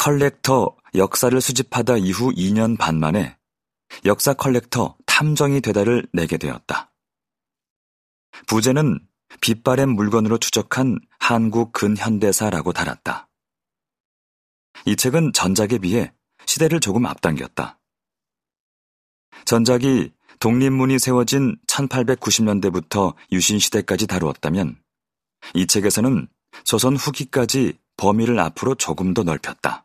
컬렉터 역사를 수집하다 이후 2년 반 만에 역사 컬렉터 탐정이 되다를 내게 되었다. 부제는 빛바랜 물건으로 추적한 한국 근현대사라고 달았다. 이 책은 전작에 비해 시대를 조금 앞당겼다. 전작이 독립문이 세워진 1890년대부터 유신시대까지 다루었다면 이 책에서는 조선 후기까지 범위를 앞으로 조금 더 넓혔다.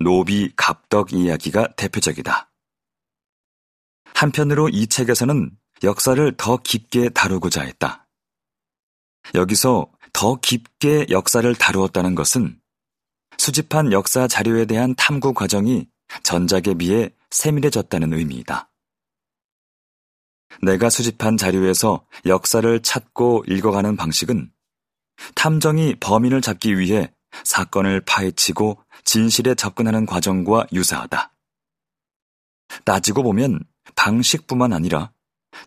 노비 갑덕 이야기가 대표적이다. 한편으로 이 책에서는 역사를 더 깊게 다루고자 했다. 여기서 더 깊게 역사를 다루었다는 것은 수집한 역사 자료에 대한 탐구 과정이 전작에 비해 세밀해졌다는 의미이다. 내가 수집한 자료에서 역사를 찾고 읽어가는 방식은 탐정이 범인을 잡기 위해 사건을 파헤치고 진실에 접근하는 과정과 유사하다. 따지고 보면 방식뿐만 아니라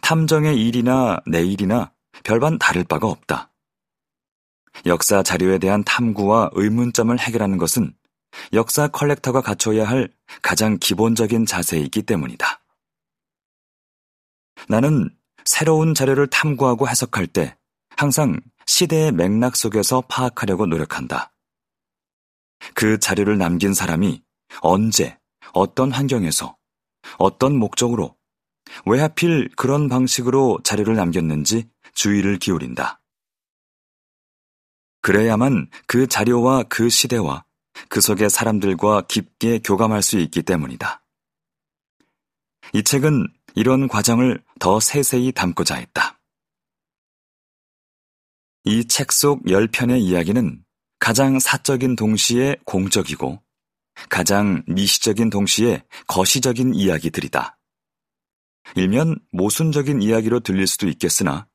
탐정의 일이나 내 일이나 별반 다를 바가 없다. 역사 자료에 대한 탐구와 의문점을 해결하는 것은 역사 컬렉터가 갖춰야 할 가장 기본적인 자세이기 때문이다. 나는 새로운 자료를 탐구하고 해석할 때 항상 시대의 맥락 속에서 파악하려고 노력한다. 그 자료를 남긴 사람이 언제, 어떤 환경에서, 어떤 목적으로, 왜 하필 그런 방식으로 자료를 남겼는지 주의를 기울인다. 그래야만 그 자료와 그 시대와 그 속의 사람들과 깊게 교감할 수 있기 때문이다. 이 책은 이런 과정을 더 세세히 담고자 했다. 이 책 속 10편의 이야기는 가장 사적인 동시에 공적이고 가장 미시적인 동시에 거시적인 이야기들이다. 일면 모순적인 이야기로 들릴 수도 있겠으나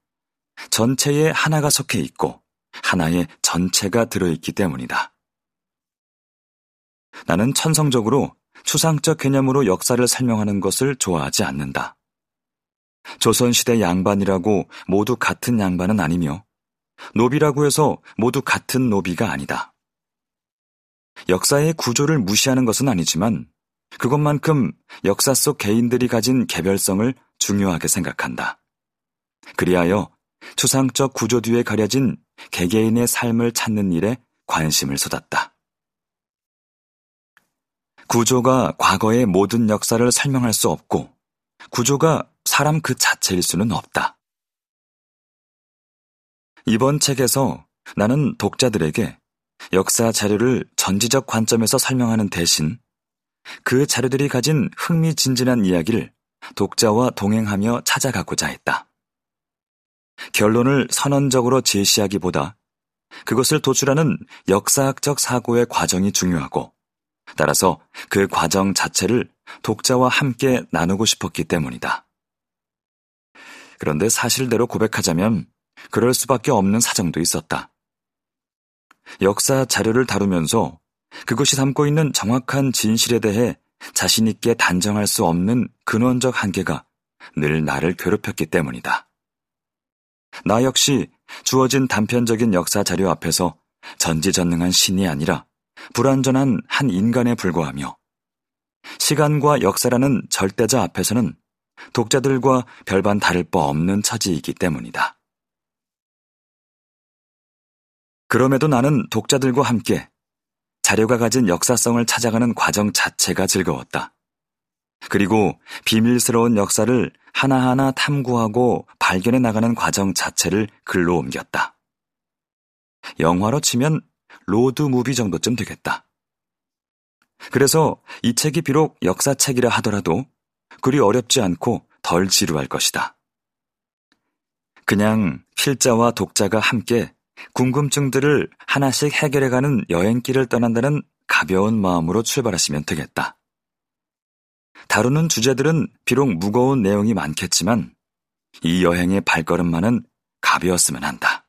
전체에 하나가 속해 있고 하나의 전체가 들어있기 때문이다. 나는 천성적으로 추상적 개념으로 역사를 설명하는 것을 좋아하지 않는다. 조선시대 양반이라고 모두 같은 양반은 아니며 노비라고 해서 모두 같은 노비가 아니다. 역사의 구조를 무시하는 것은 아니지만 그것만큼 역사 속 개인들이 가진 개별성을 중요하게 생각한다. 그리하여 추상적 구조 뒤에 가려진 개개인의 삶을 찾는 일에 관심을 쏟았다. 구조가 과거의 모든 역사를 설명할 수 없고 구조가 사람 그 자체일 수는 없다. 이번 책에서 나는 독자들에게 역사 자료를 전지적 관점에서 설명하는 대신 그 자료들이 가진 흥미진진한 이야기를 독자와 동행하며 찾아가고자 했다. 결론을 선언적으로 제시하기보다 그것을 도출하는 역사학적 사고의 과정이 중요하고 따라서 그 과정 자체를 독자와 함께 나누고 싶었기 때문이다. 그런데 사실대로 고백하자면 그럴 수밖에 없는 사정도 있었다. 역사 자료를 다루면서 그것이 담고 있는 정확한 진실에 대해 자신있게 단정할 수 없는 근원적 한계가 늘 나를 괴롭혔기 때문이다. 나 역시 주어진 단편적인 역사 자료 앞에서 전지전능한 신이 아니라 불완전한 한 인간에 불과하며 시간과 역사라는 절대자 앞에서는 독자들과 별반 다를 바 없는 처지이기 때문이다. 그럼에도 나는 독자들과 함께 자료가 가진 역사성을 찾아가는 과정 자체가 즐거웠다. 그리고 비밀스러운 역사를 하나하나 탐구하고 발견해 나가는 과정 자체를 글로 옮겼다. 영화로 치면 로드 무비 정도쯤 되겠다. 그래서 이 책이 비록 역사책이라 하더라도 그리 어렵지 않고 덜 지루할 것이다. 그냥 필자와 독자가 함께 궁금증들을 하나씩 해결해가는 여행길을 떠난다는 가벼운 마음으로 출발하시면 되겠다. 다루는 주제들은 비록 무거운 내용이 많겠지만 이 여행의 발걸음만은 가벼웠으면 한다.